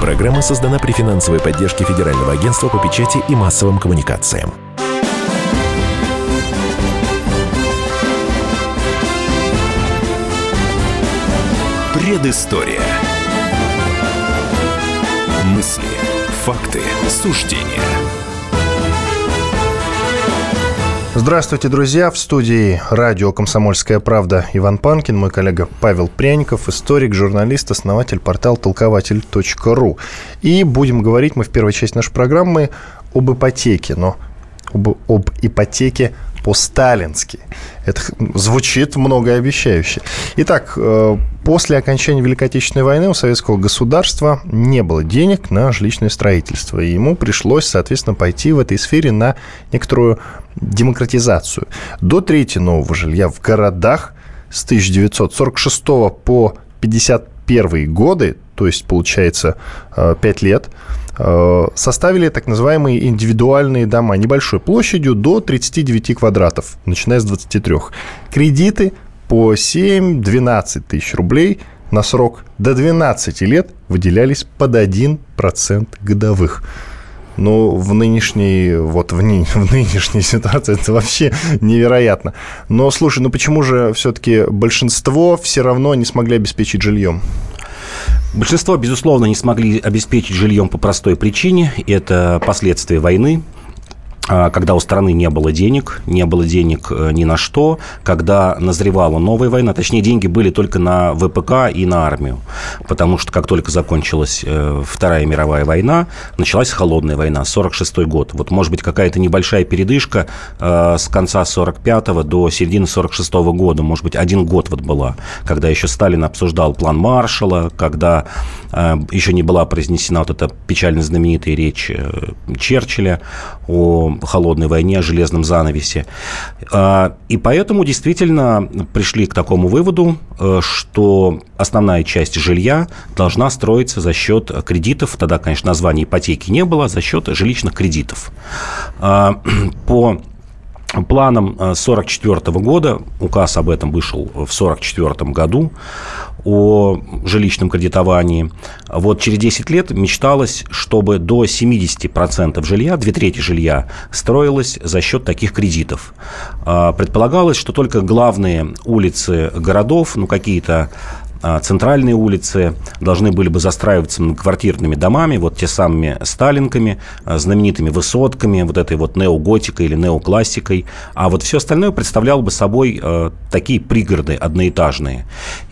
Программа создана при финансовой поддержке Федерального агентства по печати и массовым коммуникациям. Предыстория. Мысли, факты, суждения. Здравствуйте, друзья! В студии радио «Комсомольская правда» Иван Панкин, мой коллега Павел Пряников, историк, журналист, основатель портала толкователь.ру. И будем говорить мы в первой части нашей программы об ипотеке, но об, об ипотеке по-сталински. Это звучит многообещающе. Итак, э, после окончания Великой Отечественной войны у советского государства не было денег на жилищное строительство. И ему пришлось, соответственно, пойти в этой сфере на некоторую демократизацию. До трети нового жилья в городах с 1946 по 1951 годы, то есть, получается, 5 э, лет, Э, составили так называемые индивидуальные дома небольшой площадью до 39 квадратов, начиная с 23. Кредиты по 7-12 тысяч рублей на срок до 12 лет выделялись под 1% годовых. Ну, в нынешней, вот в, ны, в нынешней ситуации это вообще невероятно. Но, слушай, ну почему же все-таки большинство все равно не смогли обеспечить жильем? Большинство, безусловно, не смогли обеспечить жильем по простой причине. Это последствия войны, когда у страны не было денег, не было денег э, ни на что, когда назревала новая война, точнее, деньги были только на ВПК и на армию, потому что как только закончилась э, Вторая мировая война, началась холодная война, 46 год. Вот, может быть, какая-то небольшая передышка э, с конца 45 до середины 46 года, может быть, один год вот была, когда еще Сталин обсуждал план Маршала, когда еще не была произнесена вот эта печально знаменитая речь Черчилля о холодной войне, о железном занавесе. А, и поэтому действительно пришли к такому выводу, э, что основная часть жилья должна строиться за счет кредитов. Тогда, конечно, названия ипотеки не было, за счет жилищных кредитов. А, по планам 1944 года, указ об этом вышел в 1944 году, о жилищном кредитовании. Вот через 10 лет мечталось, чтобы до 70% жилья, две трети жилья, строилось за счет таких кредитов. А, предполагалось, что только главные улицы городов, ну, какие-то центральные улицы должны были бы застраиваться квартирными домами, вот те самыми сталинками, а, знаменитыми высотками, вот этой вот неоготикой или неоклассикой, а вот все остальное представляло бы собой а, такие пригороды одноэтажные.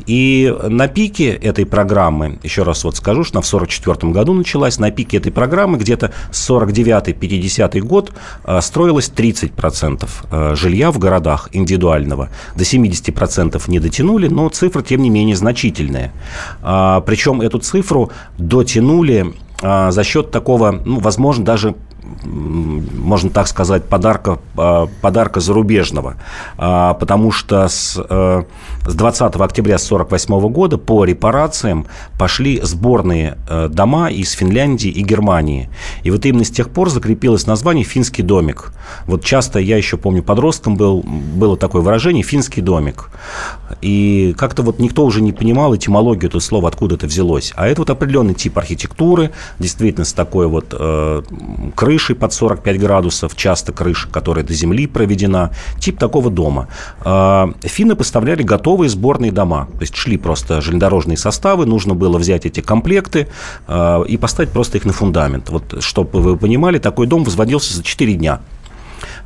И на пике этой программы, еще раз вот скажу, что она в 1944 году началась, на пике этой программы где-то с 49-50 год строилось 30% жилья в городах индивидуального. До 70% не дотянули, но цифра, тем не менее, значительная значительные. А, причем эту цифру дотянули а, за счет такого, ну, возможно, даже можно так сказать, подарка, а, подарка зарубежного. А, потому что с, э, с 20 октября 1948 года по репарациям пошли сборные э, дома из Финляндии и Германии. И вот именно с тех пор закрепилось название «финский домик». Вот часто, я еще помню, подростком был, было такое выражение «финский домик». И как-то вот никто уже не понимал этимологию этого слова, откуда это взялось. А это вот определенный тип архитектуры, действительно с такой вот э, крышей под 45 градусов, часто крыша, которая до земли проведена, тип такого дома. Э, финны поставляли готовые сборные дома, то есть шли просто железнодорожные составы, нужно было взять эти комплекты э, и поставить просто их на фундамент. Вот, чтобы вы понимали, такой дом возводился за 4 дня.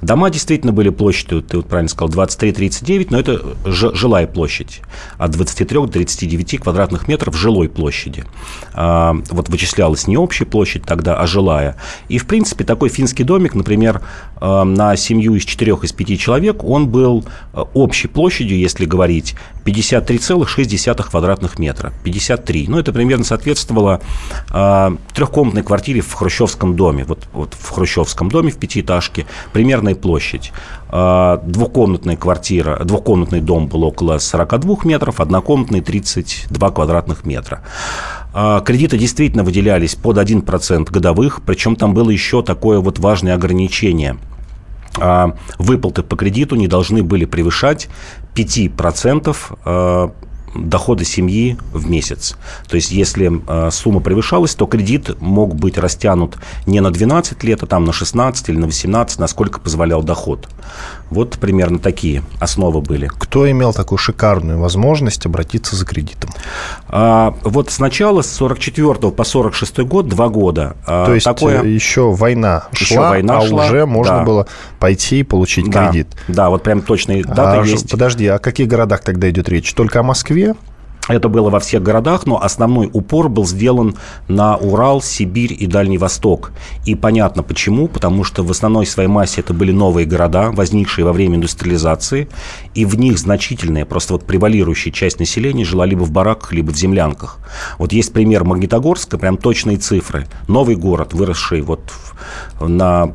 Дома действительно были площадью, ты вот правильно сказал, 23-39, но это жилая площадь. От 23 до 39 квадратных метров жилой площади. А, вот вычислялась не общая площадь тогда, а жилая. И, в принципе, такой финский домик, например, а, на семью из четырех из пяти человек, он был а, общей площадью, если говорить, 53,6 квадратных метра. 53. Ну, это примерно соответствовало трехкомнатной квартире в хрущевском доме. Вот, вот в хрущевском доме в пятиэтажке примерно квадратная площадь. А, двухкомнатная квартира, двухкомнатный дом был около 42 метров, однокомнатный 32 квадратных метра. А, кредиты действительно выделялись под 1% годовых, причем там было еще такое вот важное ограничение – выплаты по кредиту не должны были превышать 5% дохода семьи в месяц. То есть, если э, сумма превышалась, то кредит мог быть растянут не на 12 лет, а там на 16 или на 18, насколько позволял доход. Вот примерно такие основы были. Кто имел такую шикарную возможность обратиться за кредитом? А, вот сначала с 44 по 46 год, два года. А, то есть такое... еще война еще шла, война а шла, уже можно да. было пойти и получить да, кредит. Да, вот прям точные даты а, есть. Подожди, о каких городах тогда идет речь? Только о Москве? Это было во всех городах, но основной упор был сделан на Урал, Сибирь и Дальний Восток. И понятно почему, потому что в основной своей массе это были новые города, возникшие во время индустриализации, и в них значительная, просто вот превалирующая часть населения жила либо в бараках, либо в землянках. Вот есть пример Магнитогорска, прям точные цифры. Новый город, выросший вот на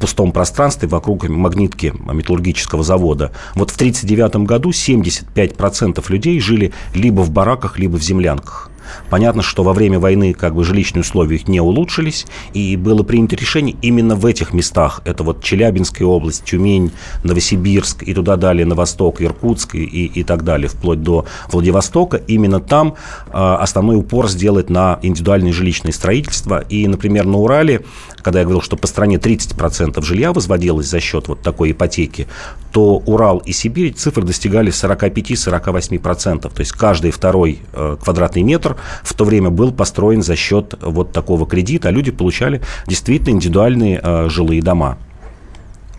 пустом пространстве вокруг магнитки металлургического завода. Вот в 1939 году 75% людей жили либо в бараках, либо в землянках. Понятно, что во время войны как бы жилищные условия их не улучшились, и было принято решение именно в этих местах, это вот Челябинская область, Тюмень, Новосибирск и туда далее на восток, Иркутск и, и так далее, вплоть до Владивостока, именно там э, основной упор сделать на индивидуальное жилищное строительство. И, например, на Урале, когда я говорил, что по стране 30% жилья возводилось за счет вот такой ипотеки, то Урал и Сибирь цифры достигали 45-48%. То есть каждый второй э, квадратный метр в то время был построен за счет вот такого кредита, а люди получали действительно индивидуальные э, жилые дома.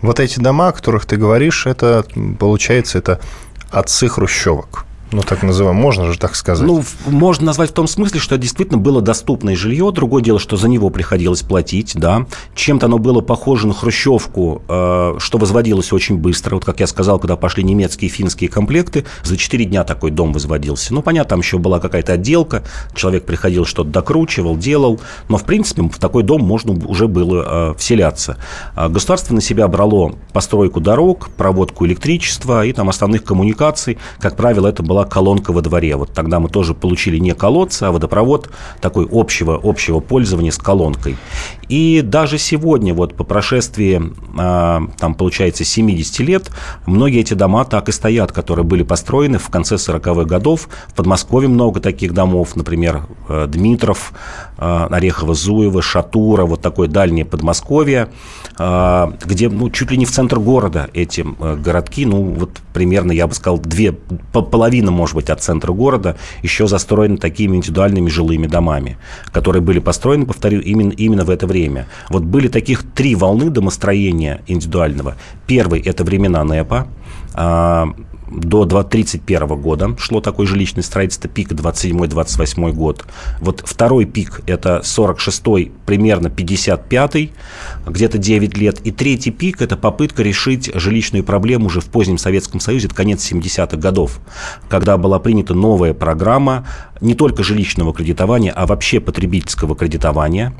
Вот эти дома, о которых ты говоришь, это, получается, это отцы хрущевок. Ну, так называем, можно же так сказать. Ну, можно назвать в том смысле, что действительно было доступное жилье. Другое дело, что за него приходилось платить, да. Чем-то оно было похоже на хрущевку, э, что возводилось очень быстро. Вот, как я сказал, когда пошли немецкие и финские комплекты, за 4 дня такой дом возводился. Ну, понятно, там еще была какая-то отделка, человек приходил, что-то докручивал, делал, но, в принципе, в такой дом можно уже было э, вселяться. А государство на себя брало постройку дорог, проводку электричества и там основных коммуникаций. Как правило, это была колонка во дворе. Вот тогда мы тоже получили не колодцы, а водопровод такой общего, общего пользования с колонкой. И даже сегодня, вот по прошествии, а, там, получается, 70 лет, многие эти дома так и стоят, которые были построены в конце 40-х годов. В Подмосковье много таких домов, например, э, Дмитров, э, Орехово-Зуево, Шатура, вот такое дальнее Подмосковье, э, где ну, чуть ли не в центр города эти городки, ну, вот примерно, я бы сказал, две, половина, может быть, от центра города еще застроены такими индивидуальными жилыми домами, которые были построены, повторю, именно, именно в это время время. Вот были таких три волны домостроения индивидуального. Первый – это времена НЭПа, а, до 1931 года шло такое жилищное строительство, пик 27-28 год. Вот второй пик – это 46-й, примерно 55-й, где-то 9 лет. И третий пик – это попытка решить жилищную проблему уже в позднем Советском Союзе, это конец 70-х годов, когда была принята новая программа не только жилищного кредитования, а вообще потребительского кредитования.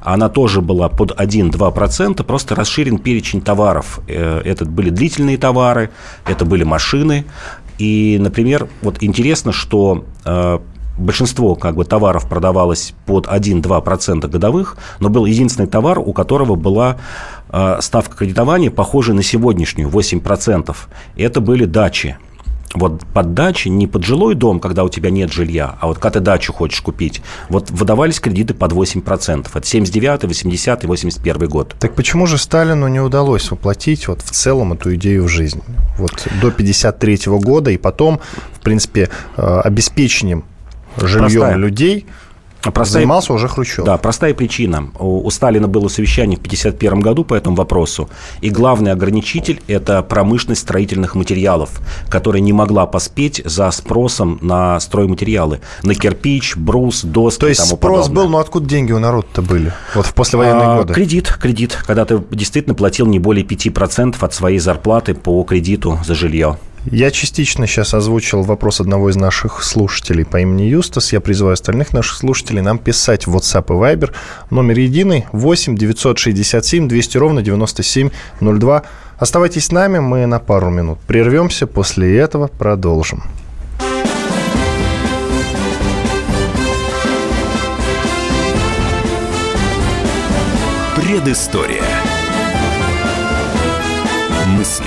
Она тоже была под 1-2%, просто расширен перечень товаров. Э, это были длительные товары, это были машины. И, например, вот интересно, что э, большинство как бы, товаров продавалось под 1-2% годовых, но был единственный товар, у которого была э, ставка кредитования похожая на сегодняшнюю, 8%. Это были дачи вот под дачи, не под жилой дом, когда у тебя нет жилья, а вот когда ты дачу хочешь купить, вот выдавались кредиты под 8%. Это 79 80 81 год. Так почему же Сталину не удалось воплотить вот в целом эту идею в жизнь? Вот до 53 года и потом, в принципе, э, обеспечением жильем Простая. людей – Простая, занимался уже Хрущев. Да, простая причина. У, у Сталина было совещание в 1951 году по этому вопросу, и главный ограничитель – это промышленность строительных материалов, которая не могла поспеть за спросом на стройматериалы, на кирпич, брус, доски То есть и тому спрос подобное. был, но откуда деньги у народа-то были? Вот в послевоенные а, годы. Кредит, кредит, когда ты действительно платил не более 5% от своей зарплаты по кредиту за жилье. Я частично сейчас озвучил вопрос одного из наших слушателей по имени Юстас. Я призываю остальных наших слушателей нам писать в WhatsApp и Viber. Номер единый 8 967 200 ровно 9702. Оставайтесь с нами, мы на пару минут прервемся, после этого продолжим. Предыстория. Мысли,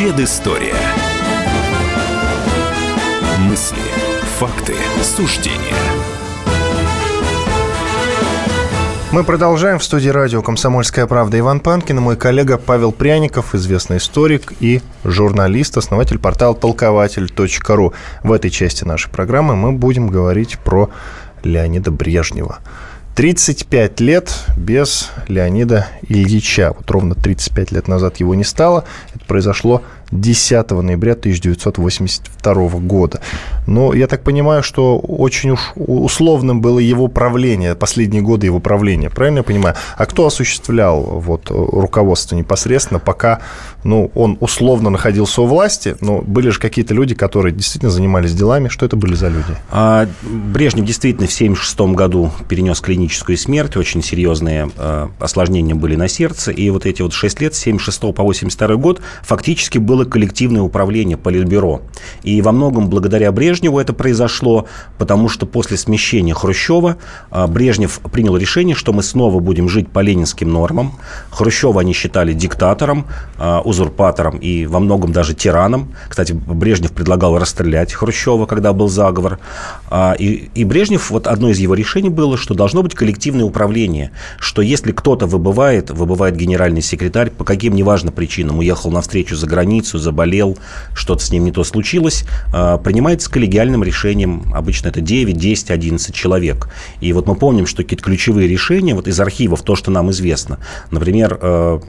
Предыстория. Мысли, факты, суждения. Мы продолжаем в студии радио «Комсомольская правда» Иван Панкин и мой коллега Павел Пряников, известный историк и журналист, основатель портала толкователь.ру. В этой части нашей программы мы будем говорить про Леонида Брежнева. 35 лет без Леонида Ильича. Вот ровно 35 лет назад его не стало. Это произошло 10 ноября 1982 года. Но я так понимаю, что очень уж условным было его правление, последние годы его правления, правильно я понимаю? А кто осуществлял вот, руководство непосредственно, пока ну, он условно находился у власти, но были же какие-то люди, которые действительно занимались делами. Что это были за люди? А, Брежнев действительно в 1976 году перенес клиническую смерть, очень серьезные а, осложнения были на сердце, и вот эти вот 6 лет, с 1976 по 1982 год, фактически было коллективное управление Политбюро. И во многом благодаря Брежневу это произошло, потому что после смещения Хрущева а, Брежнев принял решение, что мы снова будем жить по ленинским нормам. Хрущева они считали диктатором, а, узурпатором и во многом даже тираном. Кстати, Брежнев предлагал расстрелять Хрущева, когда был заговор. А, и, и Брежнев, вот одно из его решений было, что должно быть коллективное управление, что если кто-то выбывает, выбывает генеральный секретарь, по каким неважно причинам, уехал на встречу за границу, заболел, что-то с ним не то случилось, принимается коллегиальным решением, обычно это 9, 10, 11 человек. И вот мы помним, что какие-то ключевые решения вот из архивов, то, что нам известно, например, э,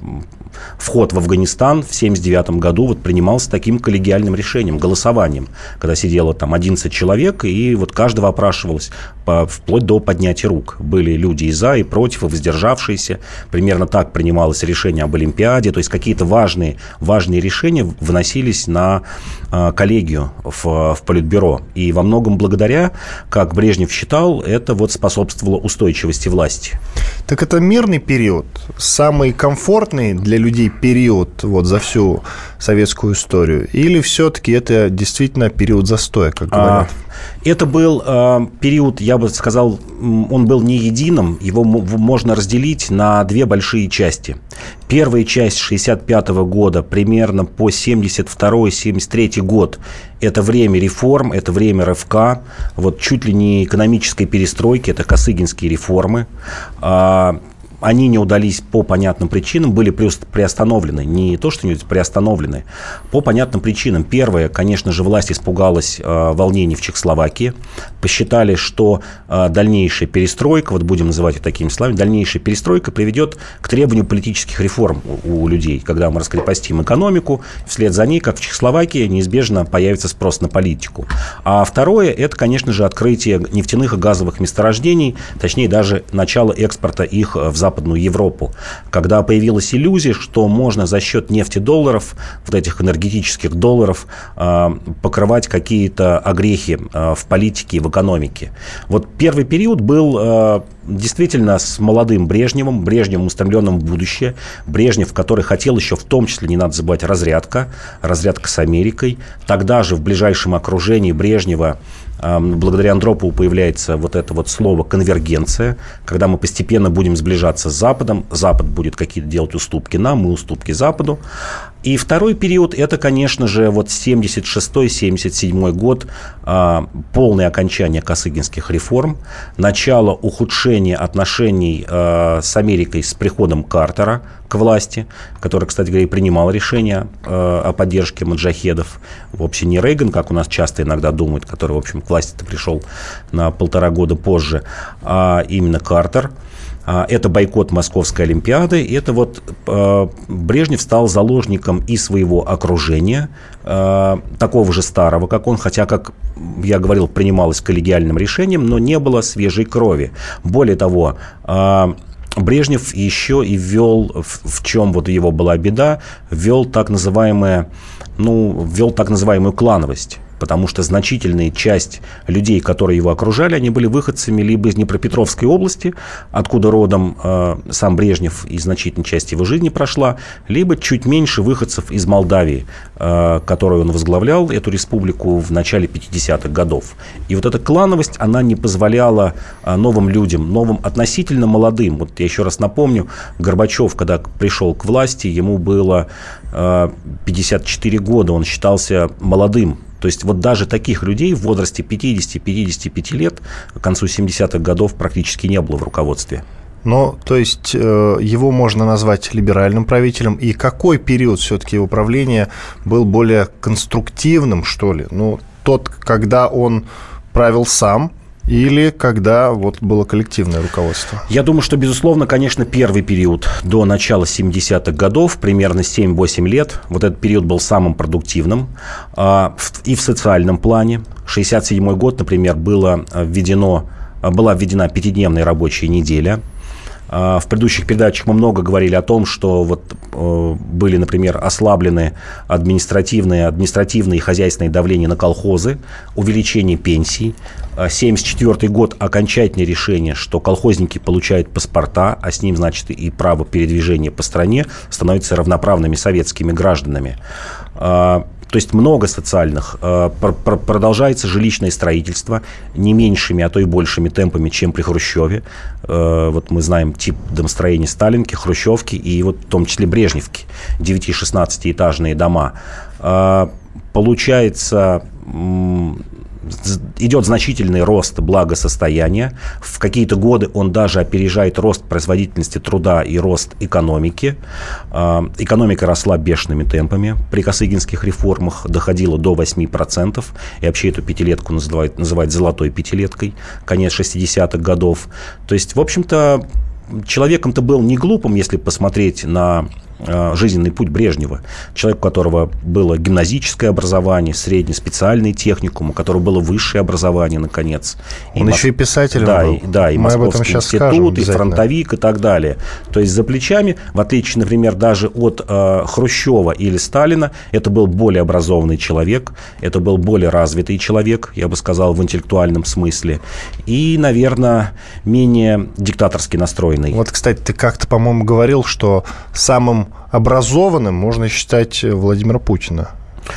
вход в Афганистан в 1979 году вот принимался таким коллегиальным решением, голосованием, когда сидело там 11 человек, и вот каждого опрашивалось по, вплоть до поднятия рук. Были люди и за, и против, и воздержавшиеся. Примерно так принималось решение об Олимпиаде, то есть какие-то важные, важные решения вносились на э, коллегию в, в Политбюро. И во многом благодаря, как Брежнев считал, это вот способствовало устойчивости власти. Так это мирный период, самый комфортный для людей период вот за всю советскую историю? Или все-таки это действительно период застоя, как говорят? А, это был э, период, я бы сказал, он был не единым, его можно разделить на две большие части. Первая часть 65 года, примерно по 72-73 год, это время реформ, это время РФК, вот чуть ли не экономической перестройки, это Косыгинские реформы. А, они не удались по понятным причинам, были приостановлены. Не то, что не приостановлены, по понятным причинам. Первое, конечно же, власть испугалась э, волнений в Чехословакии. Посчитали, что э, дальнейшая перестройка, вот будем называть это такими словами, дальнейшая перестройка приведет к требованию политических реформ у, у людей. Когда мы раскрепостим экономику, вслед за ней, как в Чехословакии, неизбежно появится спрос на политику. А второе, это, конечно же, открытие нефтяных и газовых месторождений, точнее, даже начало экспорта их в Запад Западную Европу, когда появилась иллюзия, что можно за счет нефтедолларов, вот этих энергетических долларов, а, покрывать какие-то огрехи а, в политике и в экономике. Вот первый период был а, действительно с молодым Брежневым, Брежневым, устремленным в будущее, Брежнев, который хотел еще в том числе, не надо забывать, разрядка, разрядка с Америкой. Тогда же в ближайшем окружении Брежнева благодаря Андропову появляется вот это вот слово конвергенция, когда мы постепенно будем сближаться с Западом, Запад будет какие-то делать уступки нам, мы уступки Западу. И второй период, это, конечно же, вот 76-77 год, а, полное окончание косыгинских реформ, начало ухудшения отношений а, с Америкой с приходом Картера к власти, который, кстати говоря, и принимал решение а, о поддержке маджахедов. Вовсе не Рейган, как у нас часто иногда думают, который, в общем, к власти-то пришел на полтора года позже, а именно Картер – это бойкот Московской Олимпиады. Это вот а, Брежнев стал заложником и своего окружения, а, такого же старого, как он, хотя, как я говорил, принималось коллегиальным решением, но не было свежей крови. Более того, Брежнев еще и ввел, в чем вот его была беда, ввел так называемое, ну, ввел так называемую клановость потому что значительная часть людей, которые его окружали, они были выходцами либо из Днепропетровской области, откуда родом э, сам Брежнев и значительная часть его жизни прошла, либо чуть меньше выходцев из Молдавии, э, которую он возглавлял, эту республику в начале 50-х годов. И вот эта клановость, она не позволяла э, новым людям, новым относительно молодым, вот я еще раз напомню, Горбачев, когда пришел к власти, ему было 54 года, он считался молодым то есть вот даже таких людей в возрасте 50-55 лет к концу 70-х годов практически не было в руководстве. Но, то есть, э, его можно назвать либеральным правителем. И какой период все-таки его правления был более конструктивным, что ли? Ну, тот, когда он правил сам, или когда вот было коллективное руководство? Я думаю, что, безусловно, конечно, первый период до начала 70-х годов, примерно 7-8 лет, вот этот период был самым продуктивным а, и в социальном плане. 67 год, например, было введено, была введена пятидневная рабочая неделя – в предыдущих передачах мы много говорили о том, что вот э, были, например, ослаблены административные, административные и хозяйственные давления на колхозы, увеличение пенсий. 1974 а, год – окончательное решение, что колхозники получают паспорта, а с ним, значит, и право передвижения по стране, становятся равноправными советскими гражданами. То есть много социальных. Э, продолжается жилищное строительство не меньшими, а то и большими темпами, чем при Хрущеве. Э, вот мы знаем тип домостроения Сталинки, Хрущевки и вот в том числе Брежневки. 9-16 этажные дома. Э, получается идет значительный рост благосостояния. В какие-то годы он даже опережает рост производительности труда и рост экономики. А, экономика росла бешеными темпами. При Косыгинских реформах доходила до 8%. И вообще эту пятилетку называют, называют золотой пятилеткой. Конец 60-х годов. То есть, в общем-то, человеком-то был не глупым, если посмотреть на жизненный путь Брежнева. Человек, у которого было гимназическое образование, средний специальный техникум, у которого было высшее образование, наконец. Он и еще и писателем да, был. И, да, и Мы Московский институт, скажем, и фронтовик, и так далее. То есть за плечами, в отличие, например, даже от э, Хрущева или Сталина, это был более образованный человек, это был более развитый человек, я бы сказал, в интеллектуальном смысле, и, наверное, менее диктаторски настроенный. Вот, кстати, ты как-то, по-моему, говорил, что самым образованным можно считать Владимира Путина.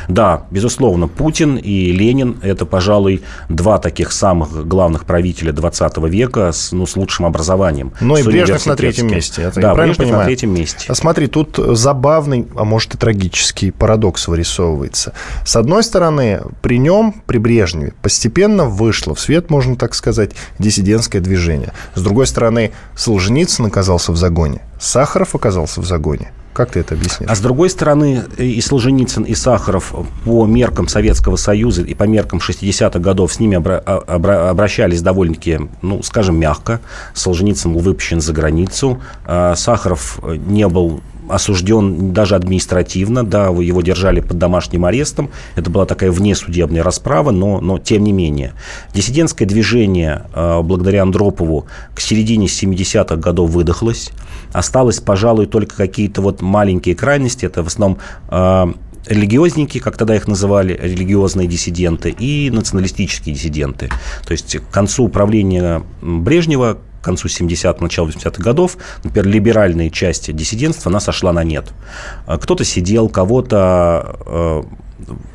Да, безусловно, Путин и Ленин – это, пожалуй, два таких самых главных правителя 20 века с, ну, с лучшим образованием. Ну и Брежнев на третьем месте, это да, правильно понимаю? на третьем месте. А смотри, тут забавный, а может и трагический парадокс вырисовывается. С одной стороны, при нем, при Брежневе, постепенно вышло в свет, можно так сказать, диссидентское движение. С другой стороны, Солженицын оказался в загоне, Сахаров оказался в загоне. Как ты это объяснишь? А с другой стороны, и Солженицын, и Сахаров по меркам Советского Союза и по меркам 60-х годов с ними обра- обра- обращались довольно-таки, ну, скажем, мягко. Солженицын был выпущен за границу. А Сахаров не был осужден даже административно, да, его держали под домашним арестом, это была такая внесудебная расправа, но, но тем не менее. Диссидентское движение э, благодаря Андропову к середине 70-х годов выдохлось, осталось, пожалуй, только какие-то вот маленькие крайности, это в основном э, религиозники, как тогда их называли, религиозные диссиденты, и националистические диссиденты. То есть к концу правления Брежнева к концу 70-х, началу 80-х годов, например, либеральная часть диссидентства, она сошла на нет. Э, кто-то сидел, кого-то э,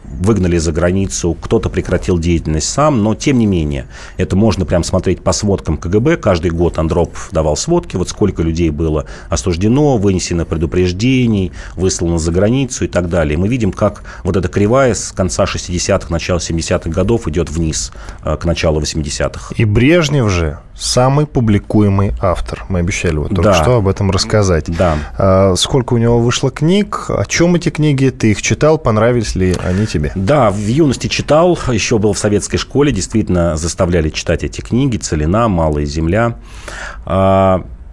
выгнали за границу, кто-то прекратил деятельность сам, но тем не менее, это можно прям смотреть по сводкам КГБ. Каждый год Андропов давал сводки, вот сколько людей было осуждено, вынесено предупреждений, выслано за границу и так далее. Мы видим, как вот эта кривая с конца 60-х, начала 70-х годов идет вниз э, к началу 80-х. И Брежнев же самый публикуемый автор. Мы обещали вот только да. что об этом рассказать. Да. А, сколько у него вышло книг? О чем эти книги? Ты их читал? Понравились ли они тебе? Да, в юности читал. Еще был в советской школе. Действительно заставляли читать эти книги. «Целина», «Малая земля».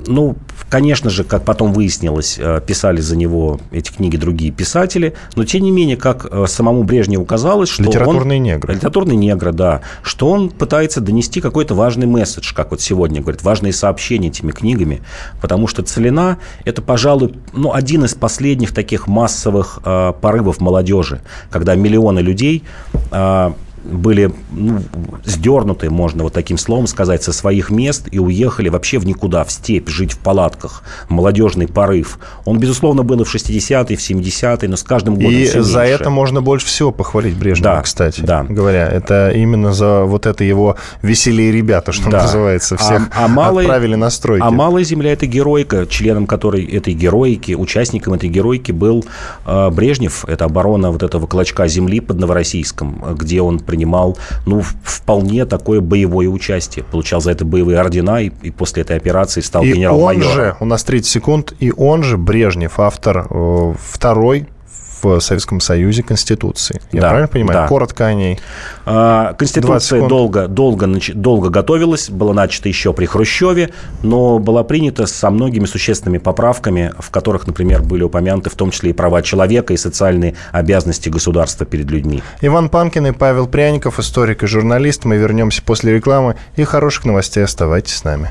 Ну, Конечно же, как потом выяснилось, э, писали за него эти книги другие писатели, но тем не менее, как э, самому Брежневу казалось, что Литературные он... негры. Литературные негры, да. Что он пытается донести какой-то важный месседж, как вот сегодня говорят, важные сообщения этими книгами, потому что «Целина» – это, пожалуй, ну, один из последних таких массовых э, порывов молодежи, когда миллионы людей э, были ну, сдернуты, можно вот таким словом сказать, со своих мест и уехали вообще в никуда, в степь, жить в палатках. Молодежный порыв. Он, безусловно, был и в 60-е, в 70-е, но с каждым годом И все за меньше. это можно больше всего похвалить Брежнева, Да, кстати да. говоря. Это именно за вот это его веселее ребята, что Да. называется. Всех А- а малый- отправили на стройки. А «Малая земля» – это геройка, членом которой этой героики, участником этой геройки был э, Брежнев. Это оборона вот этого клочка земли под Новороссийском, где он принимал, ну, вполне такое боевое участие. Получал за это боевые ордена и, и после этой операции стал И он генерал-майором. же, у нас 30 секунд, и он же, Брежнев, автор э, второй в Советском Союзе Конституции. Я Да, правильно понимаю? да. Коротко о ней. А, 20 Конституция долго, долго, долго готовилась, была начата еще при Хрущеве, но была принята со многими существенными поправками, в которых, например, были упомянуты в том числе и права человека, и социальные обязанности государства перед людьми. Иван Панкин и Павел Пряников, историк и журналист. Мы вернемся после рекламы и хороших новостей. Оставайтесь с нами.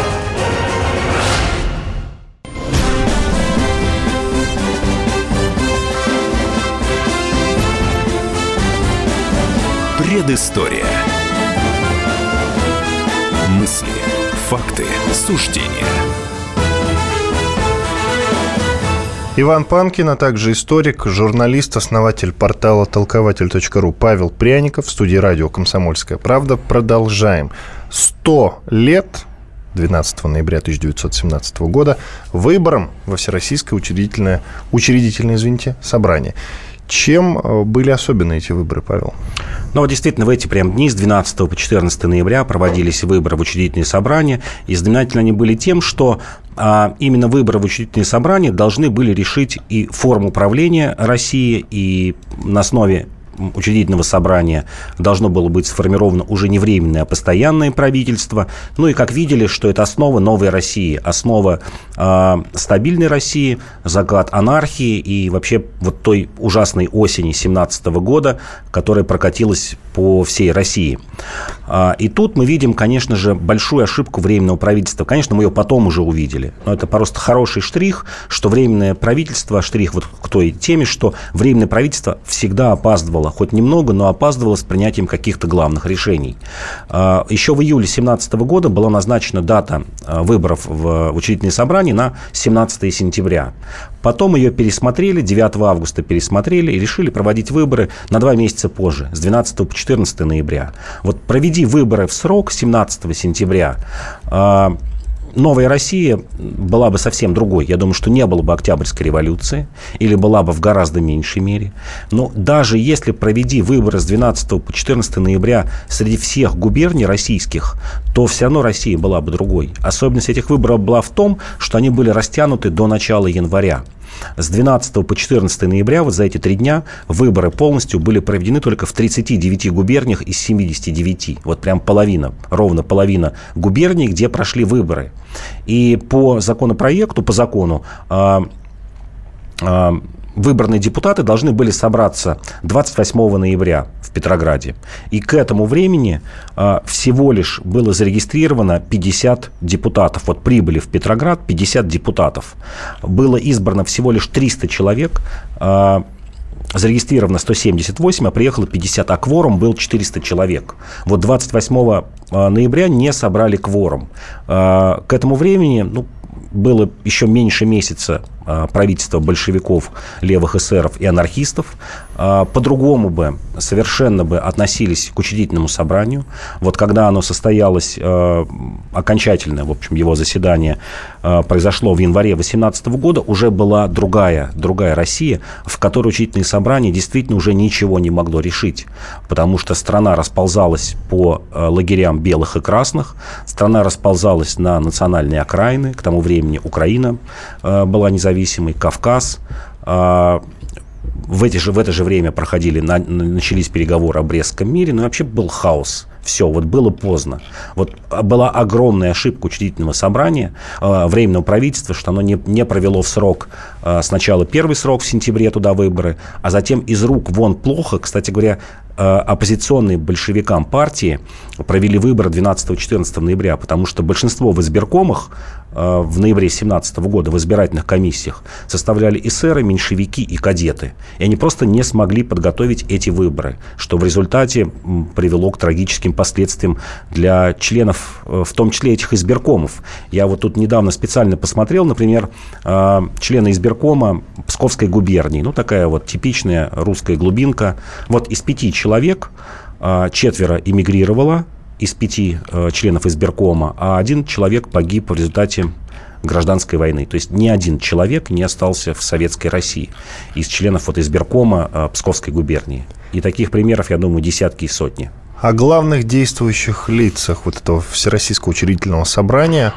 Предыстория. Мысли, факты, суждения. Иван Панкин, а также историк, журналист, основатель портала толкователь.ру Павел Пряников в студии радио «Комсомольская правда». Продолжаем. 100 лет 12 ноября 1917 года выбором во Всероссийское учредительное, учредительное извините, собрание. Чем э, были особенны эти выборы, Павел? Но вот действительно в эти прям дни с 12 по 14 ноября проводились выборы в учредительные собрания. И знаменательно они были тем, что а, именно выборы в учредительные собрания должны были решить и форму правления России, и на основе учредительного собрания должно было быть сформировано уже не временное, а постоянное правительство. Ну и как видели, что это основа новой России, основа э, стабильной России, заклад анархии и вообще вот той ужасной осени 17 года, которая прокатилась по всей России. А, И тут мы видим, конечно же, большую ошибку Временного правительства. Конечно, мы ее потом уже увидели. Но это просто хороший штрих, что Временное правительство, штрих вот к той теме, что Временное правительство всегда опаздывало, хоть немного, но опаздывало с принятием каких-то главных решений. А, Еще в июле 2017 года была назначена дата а, выборов в учредительное собрание на 17 сентября. Потом ее пересмотрели, 9 августа пересмотрели и решили проводить выборы на два месяца позже, с 12 по 14 ноября. Вот проведи выборы в срок 17 сентября, а, Новая Россия была бы совсем другой. Я думаю, что не было бы Октябрьской революции или была бы в гораздо меньшей мере. Но даже если проведи выборы с 12 по 14 ноября среди всех губерний российских, то все равно Россия была бы другой. Особенность этих выборов была в том, что они были растянуты до начала января. С 12 по 14 ноября, вот за эти три дня, выборы полностью были проведены только в 39 губерниях из 79. Вот прям половина, ровно половина губерний, где прошли выборы. И по законопроекту, по закону, а, а, выбранные депутаты должны были собраться 28 ноября в Петрограде. И к этому времени а, всего лишь было зарегистрировано 50 депутатов. Вот прибыли в Петроград 50 депутатов. Было избрано всего лишь 300 человек. а, зарегистрировано 178, а приехало 50, а кворум был 400 человек. Вот 28 ноября не собрали кворум. А, К этому времени, ну, было еще меньше месяца э, правительство большевиков, левых эсеров и анархистов, э, по-другому бы, совершенно бы относились к учредительному собранию. Вот когда оно состоялось, окончательное, в общем, его заседание произошло в январе 2018 года, уже была другая, другая Россия, в которой учредительное собрание действительно уже ничего не могло решить, потому что страна расползалась по лагерям белых и красных, страна расползалась на национальные окраины, к тому времени Украина была независимой, Кавказ. Э, в, эти же, в это же время проходили, на, начались переговоры о Брестском мире, но вообще был хаос. Все, вот было поздно. Вот была огромная ошибка учредительного собрания, э, временного правительства, что оно не, не провело в срок э, сначала первый срок в сентябре туда выборы, а затем из рук вон плохо. Кстати говоря, э, оппозиционные большевикам партии провели выборы 12-14 ноября, потому что большинство в избиркомах Э, в ноябре 2017 года в избирательных комиссиях составляли эсеры, меньшевики и кадеты. И они просто не смогли подготовить эти выборы, что в результате привело к трагическим последствиям для членов, э, в том числе этих избиркомов. Я вот тут недавно специально посмотрел, например, э, члены избиркома Псковской губернии, ну такая вот типичная русская глубинка. Вот из пяти человек четверо эмигрировало, из пяти э, членов избиркома, а один человек погиб в результате гражданской войны. То есть ни один человек не остался в советской России из членов вот избиркома э, Псковской губернии. И таких примеров, я думаю, десятки и сотни. О главных действующих лицах вот этого Всероссийского учредительного собрания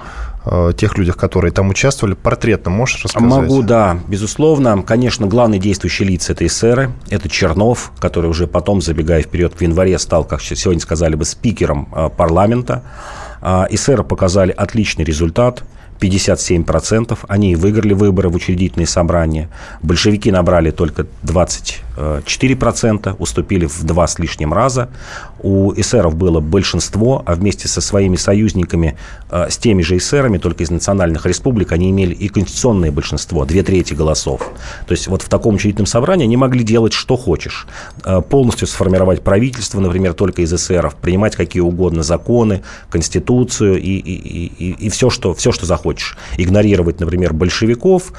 Э, тех людях, которые там участвовали, портретно можешь рассказать? Могу, да, безусловно. Конечно, главные действующие лица это эсеры, это Чернов, который уже потом, забегая вперед, в январе стал, как сегодня сказали бы, спикером э, парламента. А, эсеры показали отличный результат. 57%. Они выиграли выборы в учредительные собрания. Большевики набрали только 24%, уступили в два с лишним раза. У эсеров было большинство, а вместе со своими союзниками, э, с теми же эсерами, только из национальных республик, они имели и конституционное большинство, две трети голосов. То есть вот в таком учредительном собрании они могли делать, что хочешь. Э, полностью сформировать правительство, например, только из эсеров, принимать какие угодно законы, конституцию и, и, и, и все, что, все, что захочешь. Игнорировать, например, большевиков,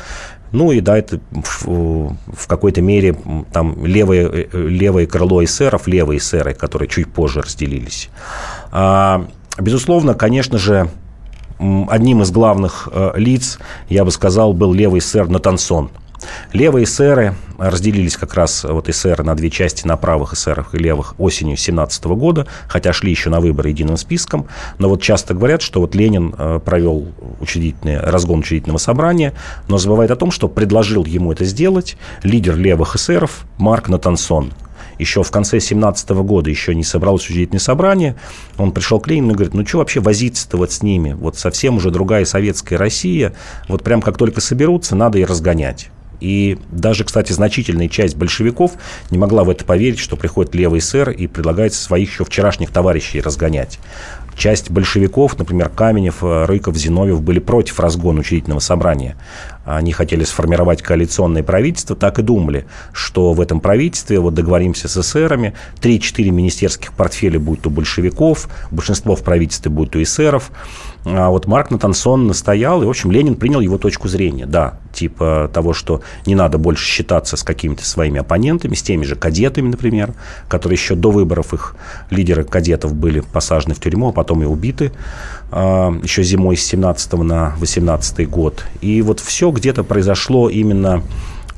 ну и да, это в, в какой-то мере там левое, э, левое крыло эсеров, левые эсеры, которые чуть позже разделились. А, безусловно, конечно же, одним из главных э, лиц, я бы сказал, был левый эсер Натансон – Левые эсеры разделились как раз вот эсеры на две части, на правых эсерах и левых осенью 17 года, хотя шли еще на выборы единым списком. Но вот часто говорят, что вот Ленин э, провел учредительный, разгон учредительного собрания, но забывает о том, что предложил ему это сделать лидер левых эсеров Марк Натансон, еще в конце 17 года еще не собралось учредительное собрание, он пришел к Ленину и говорит, ну что вообще возиться-то вот с ними, вот совсем уже другая советская Россия, вот прям как только соберутся, надо и разгонять. И даже, кстати, значительная часть большевиков не могла в это поверить, что приходит левый сэр и предлагает своих еще вчерашних товарищей разгонять. Часть большевиков, например, Каменев, Рыков, Зиновьев, были против разгона учредительного собрания. Они хотели сформировать коалиционное правительство, так и думали, что в этом правительстве вот договоримся с эсерами, 3-4 министерских портфеля будет у большевиков, большинство в правительстве будет у эсеров, а вот Марк Натансон настоял, и, в общем, Ленин принял его точку зрения, да, типа того, что не надо больше считаться с какими-то своими оппонентами, с теми же кадетами, например, которые еще до выборов их лидеры кадетов были посажены в тюрьму, а потом и убиты а, еще зимой с 17 на 18 год. И вот все где-то произошло именно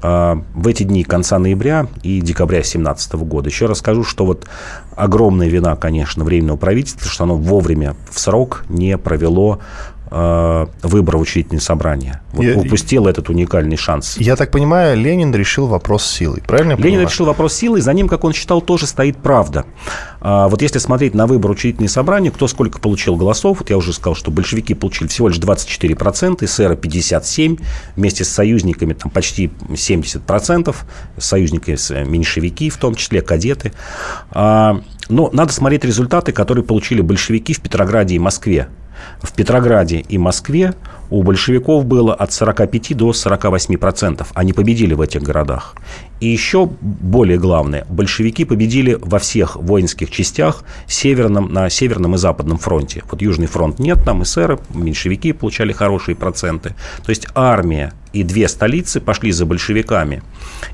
в эти дни конца ноября и декабря 2017 года. Еще раз скажу, что вот огромная вина, конечно, временного правительства, что оно вовремя, в срок не провело выбора в учредительное собрание. Вот я, упустил этот уникальный шанс. Я так понимаю, Ленин решил вопрос силой, правильно? Ленин понимаю? решил вопрос силой, за ним, как он считал, тоже стоит правда. А, вот если смотреть на выбор учредительное собрание, кто сколько получил голосов, вот я уже сказал, что большевики получили всего лишь 24%, эсеры 57%, вместе с союзниками там почти 70%, союзники меньшевики, в том числе кадеты. А, но надо смотреть результаты, которые получили большевики в Петрограде и Москве. В Петрограде и Москве у большевиков было от 45 до 48 процентов. Они победили в этих городах. И еще более главное, большевики победили во всех воинских частях северном, на Северном и Западном фронте. Вот Южный фронт нет, там эсеры, меньшевики получали хорошие проценты. То есть армия и две столицы пошли за большевиками.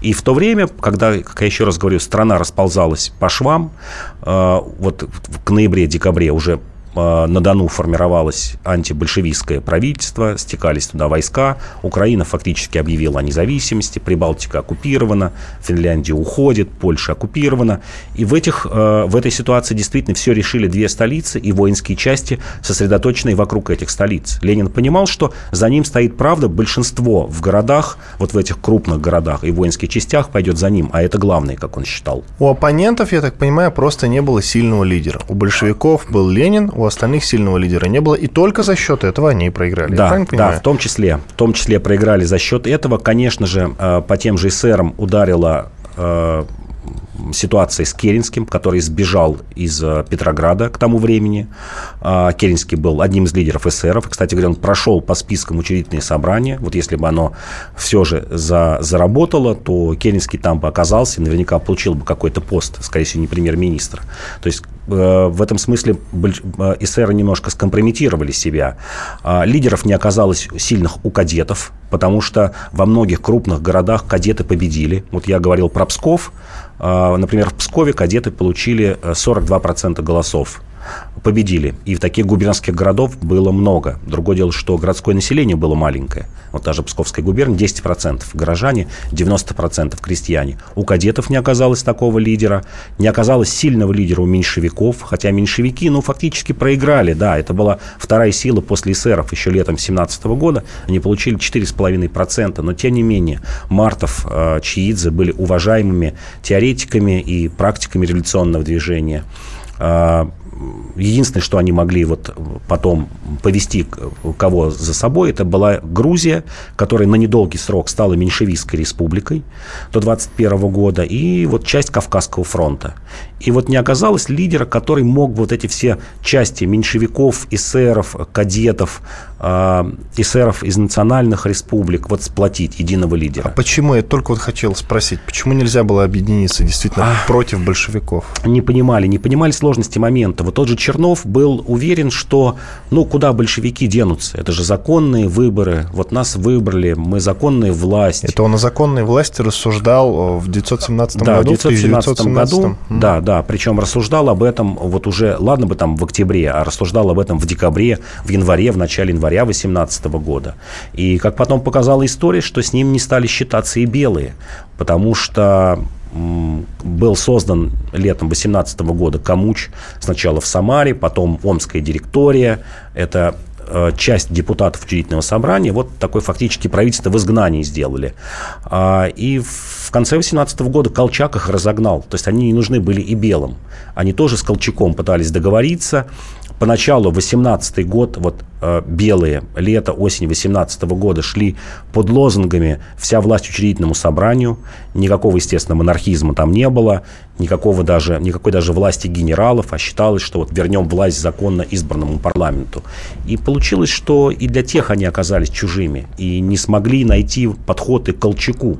И в то время, когда, как я еще раз говорю, страна расползалась по швам, э, вот к ноябре-декабре уже на Дону формировалось антибольшевистское правительство, стекались туда войска. Украина фактически объявила о независимости, Прибалтика оккупирована, Финляндия уходит, Польша оккупирована. И в, этих, э, в этой ситуации действительно все решили две столицы и воинские части, сосредоточенные вокруг этих столиц. Ленин понимал, что за ним стоит правда, большинство в городах, вот в этих крупных городах и воинских частях пойдет за ним, а это главное, как он считал. У оппонентов, я так понимаю, просто не было сильного лидера. У большевиков был Ленин, у остальных сильного лидера не было, и только за счет этого они и проиграли. Да, да, в том числе, в том числе проиграли за счет этого. Конечно же, э, по тем же эсерам ударила э, ситуация с Керенским, который сбежал из э, Петрограда к тому времени. Керенский был одним из лидеров эсеров. Кстати говоря, он прошел по спискам учредительные собрания. Вот если бы оно все же за, заработало, то Керенский там бы оказался и наверняка получил бы какой-то пост, скорее всего, не премьер-министра. То есть в этом смысле э, эсеры немножко скомпрометировали себя. А, лидеров не оказалось сильных у кадетов, потому что во многих крупных городах кадеты победили. Вот я говорил про Псков, а, например, в Пскове кадеты получили 42% э, голосов победили. И в таких губернских городов было много. Другое дело, что городское население было маленькое. Вот та же Псковская губерния 10% горожане, 90% крестьяне. У кадетов не оказалось такого лидера, не оказалось сильного лидера у меньшевиков, хотя меньшевики, ну, фактически проиграли, да, это была вторая сила после эсеров еще летом 17 года, они получили 4,5%, но тем не менее Мартов, э, Чиидзе были уважаемыми теоретиками и практиками революционного движения. Единственное, что они могли вот потом повести кого за собой, это была Грузия, которая на недолгий срок стала меньшевистской республикой до 21 года, и вот часть Кавказского фронта. И вот не оказалось лидера, который мог вот эти все части меньшевиков, эсеров, кадетов, э, эсеров из национальных республик вот сплотить единого лидера. А почему? Я только вот хотел спросить, почему нельзя было объединиться действительно а, против большевиков? Не понимали, не понимали сложности момента. Вот тот же Чернов был уверен, что ну куда большевики денутся? Это же законные выборы. Вот нас выбрали, мы законная власть. Это он о законной власти рассуждал в 1917 да, году? Да, в 1917 году. Да, да, причем рассуждал об этом вот уже, ладно бы там в октябре, а рассуждал об этом в декабре, в январе, в начале января 2018 года. И как потом показала история, что с ним не стали считаться и белые, потому что был создан летом 2018 года Камуч, сначала в Самаре, потом Омская директория. Это Э, часть депутатов учредительного собрания вот такой фактически правительство в изгнании сделали. А, и в конце 18 года Колчак их разогнал. То есть они не нужны были и белым. Они тоже с Колчаком пытались договориться. Поначалу 18 год, вот Э, белые лето, осень 18 года шли под лозунгами «Вся власть учредительному собранию». Никакого, естественно, монархизма там не было, никакого даже, никакой даже власти генералов, а считалось, что вот вернем власть законно избранному парламенту. И получилось, что и для тех они оказались чужими, и не смогли найти подходы к Колчаку,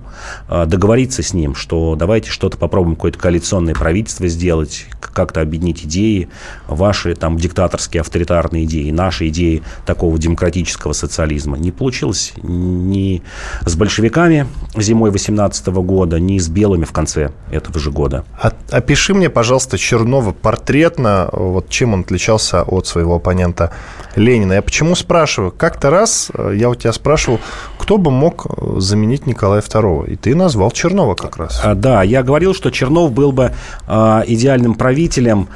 э, договориться с ним, что давайте что-то попробуем, какое-то коалиционное правительство сделать, как-то объединить идеи, ваши там диктаторские, авторитарные идеи, наши идеи такого демократического социализма. Не получилось ни с большевиками зимой 18 года, ни с белыми в конце этого же года. Опиши мне, пожалуйста, Чернова портретно, вот чем он отличался от своего оппонента Ленина. Я почему спрашиваю? Как-то раз э, я у тебя спрашивал, кто бы мог э, заменить Николая II? И ты назвал Чернова как раз. А, да, я говорил, что Чернов был бы э, идеальным правителем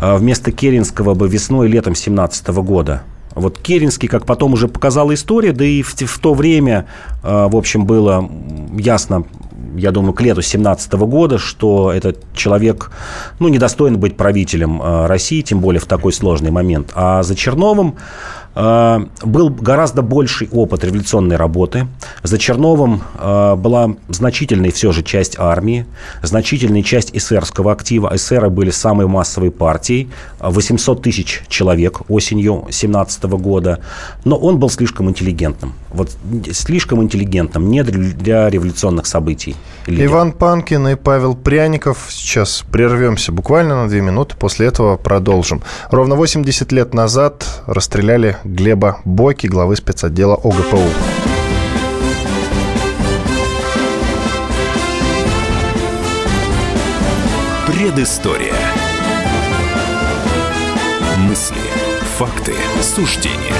вместо Керенского бы весной и летом 17 года. Вот Керенский, как потом уже показала история, да и в, в то время, э, в общем, было ясно, я думаю, к лету 17 года, что этот человек, ну, недостоин быть правителем э, России, тем более в такой сложный момент. А за Черновым был гораздо больший опыт революционной работы. За Черновым э, была значительная все же часть армии, значительная часть эсерского актива. Эсеры были самой массовой партией, 800 тысяч человек осенью 17 года. Но он был слишком интеллигентным. Вот слишком интеллигентным, не для революционных событий. Лидер. Иван Панкин и Павел Пряников. Сейчас прервемся буквально на две минуты, после этого продолжим. Ровно 80 лет назад расстреляли Глеба Бойки, главы спецотдела ОГПУ. Предыстория. Мысли, факты, суждения.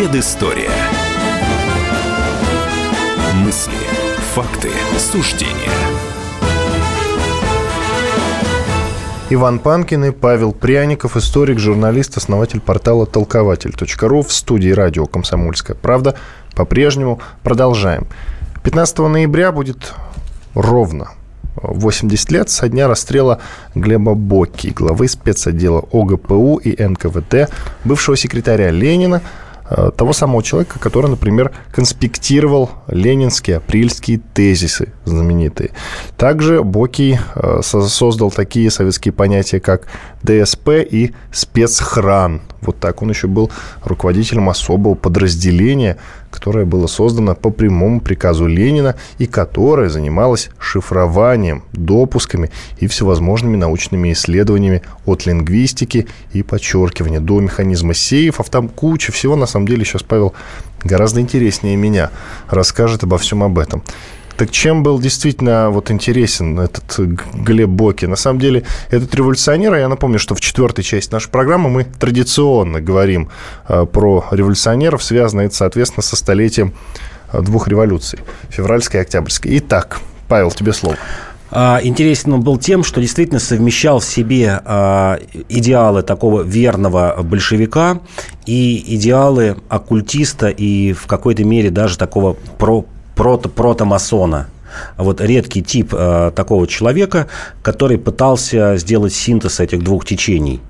Предыстория. Мысли, факты, суждения. Иван Панкин и Павел Пряников, историк, журналист, основатель портала толкователь.ру в студии радио «Комсомольская правда». По-прежнему продолжаем. 15 ноября будет ровно 80 лет со дня расстрела Глеба Бокки, главы спецотдела ОГПУ и НКВД, бывшего секретаря Ленина, того самого человека, который, например, конспектировал ленинские апрельские тезисы знаменитые. Также Бокий э, создал такие советские понятия, как ДСП и спецхран. Вот так он еще был руководителем особого подразделения, которое было создано по прямому приказу Ленина и которое занималось шифрованием, допусками и всевозможными научными исследованиями от лингвистики и подчеркивания до механизма сейфов. Там куча всего, на самом деле, сейчас Павел гораздо интереснее меня расскажет обо всем об этом. Так чем был действительно вот интересен этот Глеб Боки? На самом деле, этот революционер, я напомню, что в четвертой части нашей программы мы традиционно говорим э, про революционеров, связанные, соответственно, со столетием э, двух революций, февральской и октябрьской. Итак, Павел, тебе слово. А, интересен он был тем, что действительно совмещал в себе а, идеалы такого верного большевика и идеалы оккультиста и в какой-то мере даже такого про прото протомасона. Вот редкий тип э, такого человека, который пытался сделать синтез этих двух течений.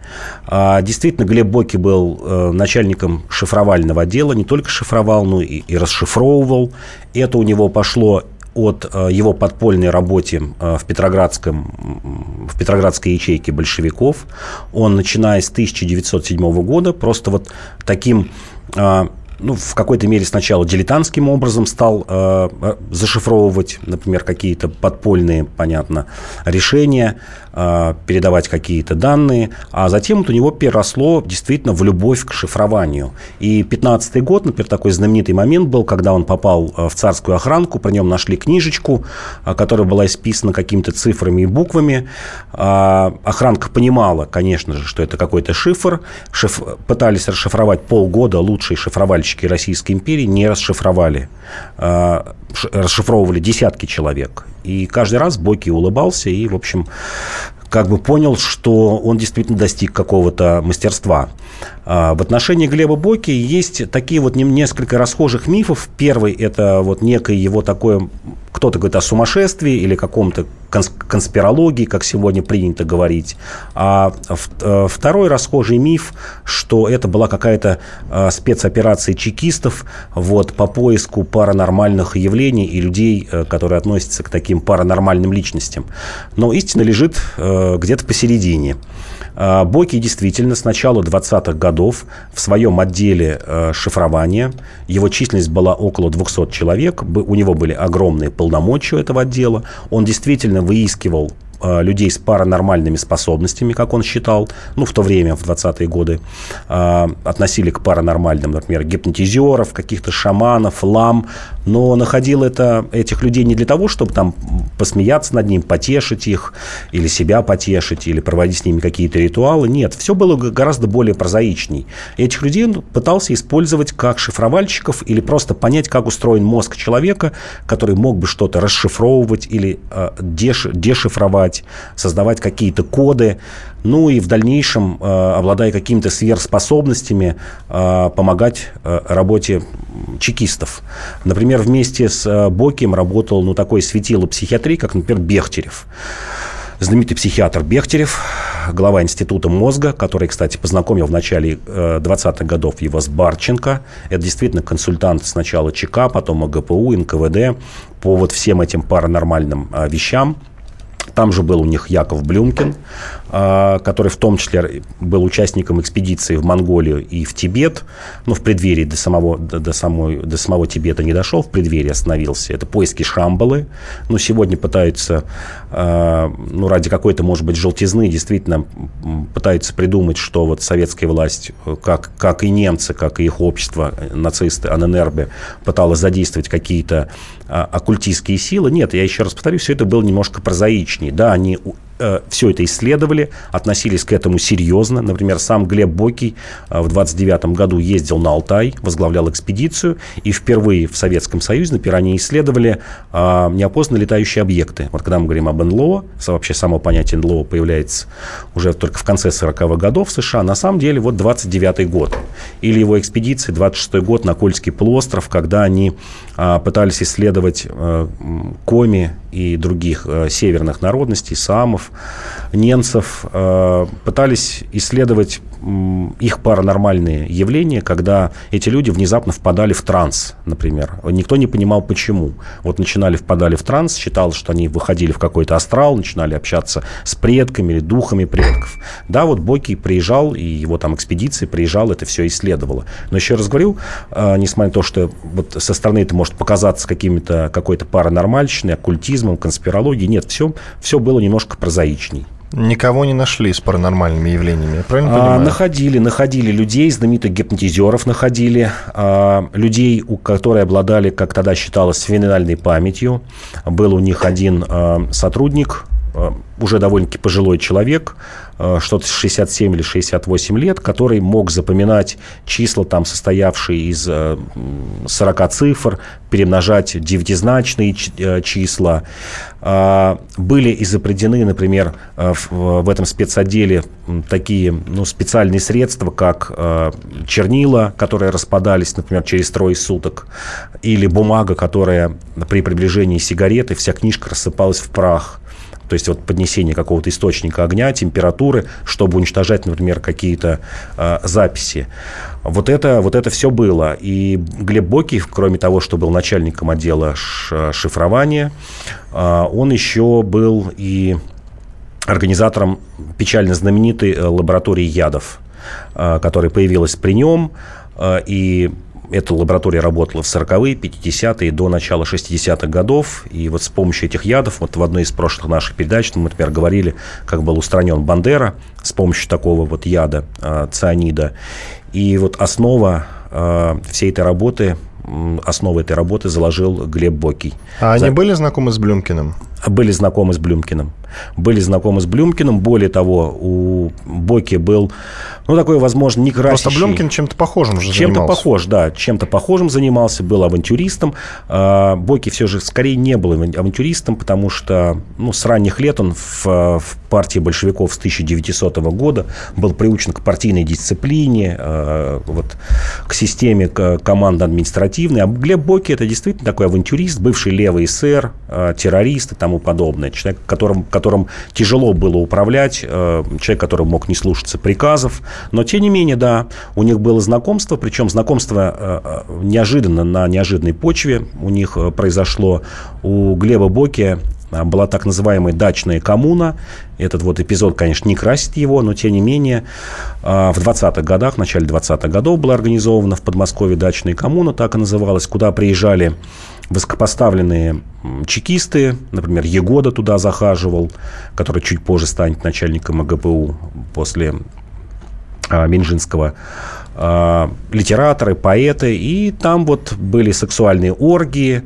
А, действительно, Глеб Боки был э, начальником шифровального отдела, не только шифровал, но и, и расшифровывал. Это у него пошло от э, его подпольной работе э, в, Петроградском, в Петроградской ячейке большевиков. Он, начиная с 1907 года, просто вот таким э, ну, в какой-то мере сначала дилетантским образом стал э, э, зашифровывать, например, какие-то подпольные, понятно, решения, э, передавать какие-то данные, а затем вот у него переросло действительно в любовь к шифрованию. И 15 год, например, такой знаменитый момент был, когда он попал э, в царскую охранку, про нем нашли книжечку, э, которая была исписана какими-то цифрами и буквами. Э, охранка понимала, конечно же, что это какой-то шифр. Шиф... Пытались расшифровать полгода, лучшие шифровальщики разведчики Российской империи не расшифровали. А, расшифровывали десятки человек. И каждый раз Боки улыбался и, в общем, как бы понял, что он действительно достиг какого-то мастерства. А, в отношении Глеба Боки есть такие вот несколько расхожих мифов. Первый – это вот некое его такое кто-то говорит о сумасшествии или каком-то конспирологии, как сегодня принято говорить. А э, второй расхожий миф, что это была какая-то э, спецоперация чекистов вот, по поиску паранормальных явлений и людей, э, которые относятся к таким паранормальным личностям. Но истина лежит где-то посередине. А, Боки действительно с начала 20-х годов в своем отделе э, шифрования, его численность была около 200 человек, у него были огромные полномочия этого отдела, он действительно выискивал Э, людей с паранормальными способностями, как он считал, ну, в то время, в 20-е годы, э, относили к паранормальным, например, гипнотизеров, каких-то шаманов, лам, но находил это, этих людей не для того, чтобы там посмеяться над ним, потешить их, или себя потешить, или проводить с ними какие-то ритуалы. Нет, все было гораздо более прозаичней. Этих людей он пытался использовать как шифровальщиков или просто понять, как устроен мозг человека, который мог бы что-то расшифровывать или э, деш, дешифровать создавать, какие-то коды, ну и в дальнейшем, э, обладая какими-то сверхспособностями, э, помогать э, работе чекистов. Например, вместе с Бокием работал ну, такой светило психиатрии, как, например, Бехтерев. знаменитый психиатр Бехтерев, глава Института мозга, который, кстати, познакомил в начале 20-х годов его с Барченко. Это действительно консультант сначала ЧК, потом АГПУ, НКВД по вот всем этим паранормальным вещам. Там же был у них Яков Блюмкин, а, который в том числе был участником экспедиции в Монголию и в Тибет. Ну, в преддверии до самого, до, до, самой, до самого Тибета не дошел, в преддверии остановился. Это поиски Шамбалы. Ну, сегодня пытаются, ну, ради какой-то, может быть, желтизны, действительно пытаются придумать, что вот советская власть, как, как и немцы, как и их общество, нацисты, АННРБ, пыталась задействовать какие-то а, оккультистские силы. Нет, я еще раз повторю, все это было немножко прозаичнее. Да, они Э, все это исследовали, относились к этому серьезно. Например, сам Глеб Бокий э, в 29 году ездил на Алтай, возглавлял экспедицию, и впервые в Советском Союзе, например, они исследовали э, неопознанные летающие объекты. Вот когда мы говорим об НЛО, вообще само понятие НЛО появляется уже только в конце 40-х годов в США, на самом деле вот 29 год. Или его экспедиции, 26 год на Кольский полуостров, когда они пытались исследовать коми и других северных народностей, самов, немцев, э, пытались исследовать их паранормальные явления, когда эти люди внезапно впадали в транс, например. Никто не понимал, почему. Вот начинали впадали в транс, считалось, что они выходили в какой-то астрал, начинали общаться с предками или духами предков. Да, вот Боки приезжал, и его там экспедиции приезжал, это все исследовало. Но еще раз говорю, э, несмотря на то, что вот со стороны это может показаться какими-то, какой-то паранормальщиной, оккультизмом, конспирологией, нет, все, все было немножко прозаичней. Никого не нашли с паранормальными явлениями, я правильно а, понимаю? Находили, находили людей, знаменитых гипнотизеров находили, а, людей, у, которые обладали, как тогда считалось, феноменальной памятью. Был у них один а, сотрудник, а, уже довольно-таки пожилой человек, Э, что-то 67 или 68 лет, который мог запоминать числа, там, состоявшие из 40 э, цифр, перемножать девятизначные э, числа. Были изобретены, например, в этом спецотделе такие ну, специальные средства, как чернила, которые распадались, например, через трое суток, или бумага, которая при приближении сигареты, вся книжка рассыпалась в прах. То есть вот поднесение какого-то источника огня, температуры, чтобы уничтожать, например, какие-то э, записи. Вот это, вот это все было. И Глеб Бокий, кроме того, что был начальником отдела шифрования, э, он еще был и организатором печально знаменитой э, лаборатории ядов, э, которая появилась при нем. Э, и эта лаборатория работала в 40-е, 50-е, до начала 60-х годов. И вот с помощью этих ядов, вот в одной из прошлых наших передач, мы, например, говорили, как был устранен Бандера с помощью такого вот яда, э, цианида. И вот основа э, всей этой работы основу этой работы заложил Глеб Бокий. А они За... были знакомы с Блюмкиным? Были знакомы с Блюмкиным. Были знакомы с Блюмкиным. Более того, у Боки был ну, такой, возможно, не красящий. Просто Блюмкин чем-то похожим же Чем-то похож, да, чем-то похожим занимался, был авантюристом. А, Боки все же скорее не был авантюристом, потому что ну, с ранних лет он в, в партии большевиков с 1900 года был приучен к партийной дисциплине, а, вот, к системе командно-административной. А Глеб Боки – это действительно такой авантюрист, бывший левый эсер, а, террорист и тому подобное. Человек, которым, которым тяжело было управлять, человек, который мог не слушаться приказов, но, тем не менее, да, у них было знакомство, причем знакомство э, э, неожиданно, на неожиданной почве. У них э, произошло у Глеба Боки была так называемая дачная коммуна. Этот вот эпизод, конечно, не красит его, но тем не менее в 20-х годах, в начале 20-х годов была организована в Подмосковье дачная коммуна, так и называлась, куда приезжали высокопоставленные чекисты, например, Егода туда захаживал, который чуть позже станет начальником АГПУ после а, Минжинского, а, литераторы, поэты, и там вот были сексуальные оргии,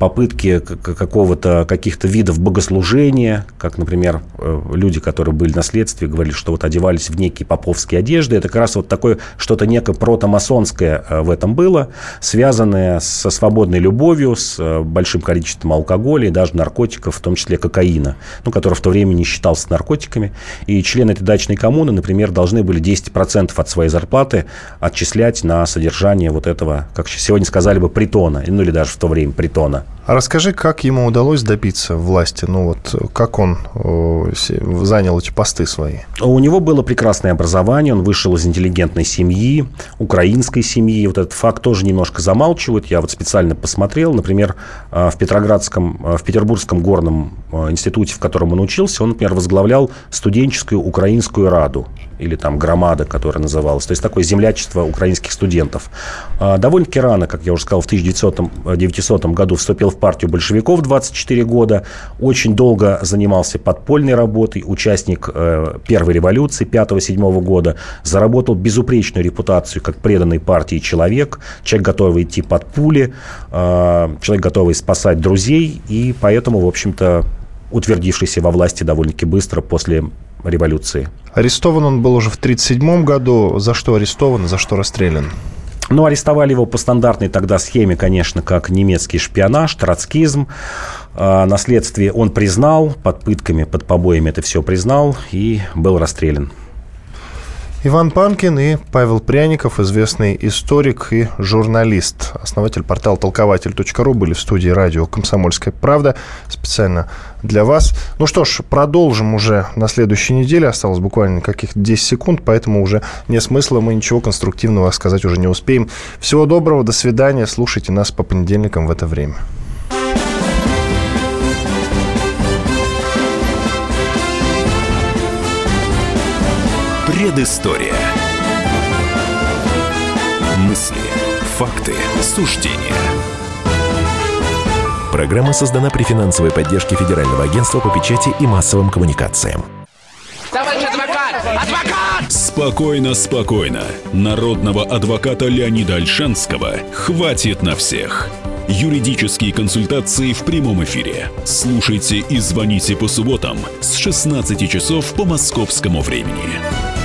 попытки какого-то, каких-то видов богослужения, как, например, э, люди, которые были на следствии, говорили, что вот одевались в некие поповские одежды. Это как раз вот такое что-то некое протомасонское э, в этом было, связанное со свободной любовью, с э, большим количеством алкоголя и даже наркотиков, в том числе кокаина, ну, который в то время не считался наркотиками. И члены этой дачной коммуны, например, должны были 10% от своей зарплаты отчислять на содержание вот этого, как сегодня сказали бы, притона, ну или даже в то время притона. А расскажи, как ему удалось добиться власти? Ну вот, как он э, занял эти посты свои? У него было прекрасное образование, он вышел из интеллигентной семьи, украинской семьи. Вот этот факт тоже немножко замалчивают. Я вот специально посмотрел, например, э, в Петроградском, э, в Петербургском горном институте, в котором он учился, он, например, возглавлял студенческую украинскую раду или там громада, которая называлась. То есть такое землячество украинских студентов. Довольно-таки рано, как я уже сказал, в 1900, 1900 году вступил в партию большевиков 24 года, очень долго занимался подпольной работой, участник э, первой революции 5-7 года, заработал безупречную репутацию как преданный партии человек, человек готовый идти под пули, э, человек готовый спасать друзей, и поэтому, в общем-то, утвердившийся во власти довольно-таки быстро после революции. Арестован он был уже в 1937 году. За что арестован, за что расстрелян? Ну, арестовали его по стандартной тогда схеме, конечно, как немецкий шпионаж, троцкизм. А, на следствии он признал, под пытками, под побоями это все признал и был расстрелян. Иван Панкин и Павел Пряников, известный историк и журналист, основатель портала толкователь.ру, были в студии радио «Комсомольская правда» специально для вас. Ну что ж, продолжим уже на следующей неделе. Осталось буквально каких-то 10 секунд, поэтому уже нет смысла, мы ничего конструктивного сказать уже не успеем. Всего доброго, до свидания. Слушайте нас по понедельникам в это время. Предыстория. Мысли, факты, суждения. Программа создана при финансовой поддержке Федерального агентства по печати и массовым коммуникациям. Товарищ адвокат! Адвокат! Спокойно, спокойно. Народного адвоката Леонида Альшанского хватит на всех. Юридические консультации в прямом эфире. Слушайте и звоните по субботам с 16 часов по московскому времени.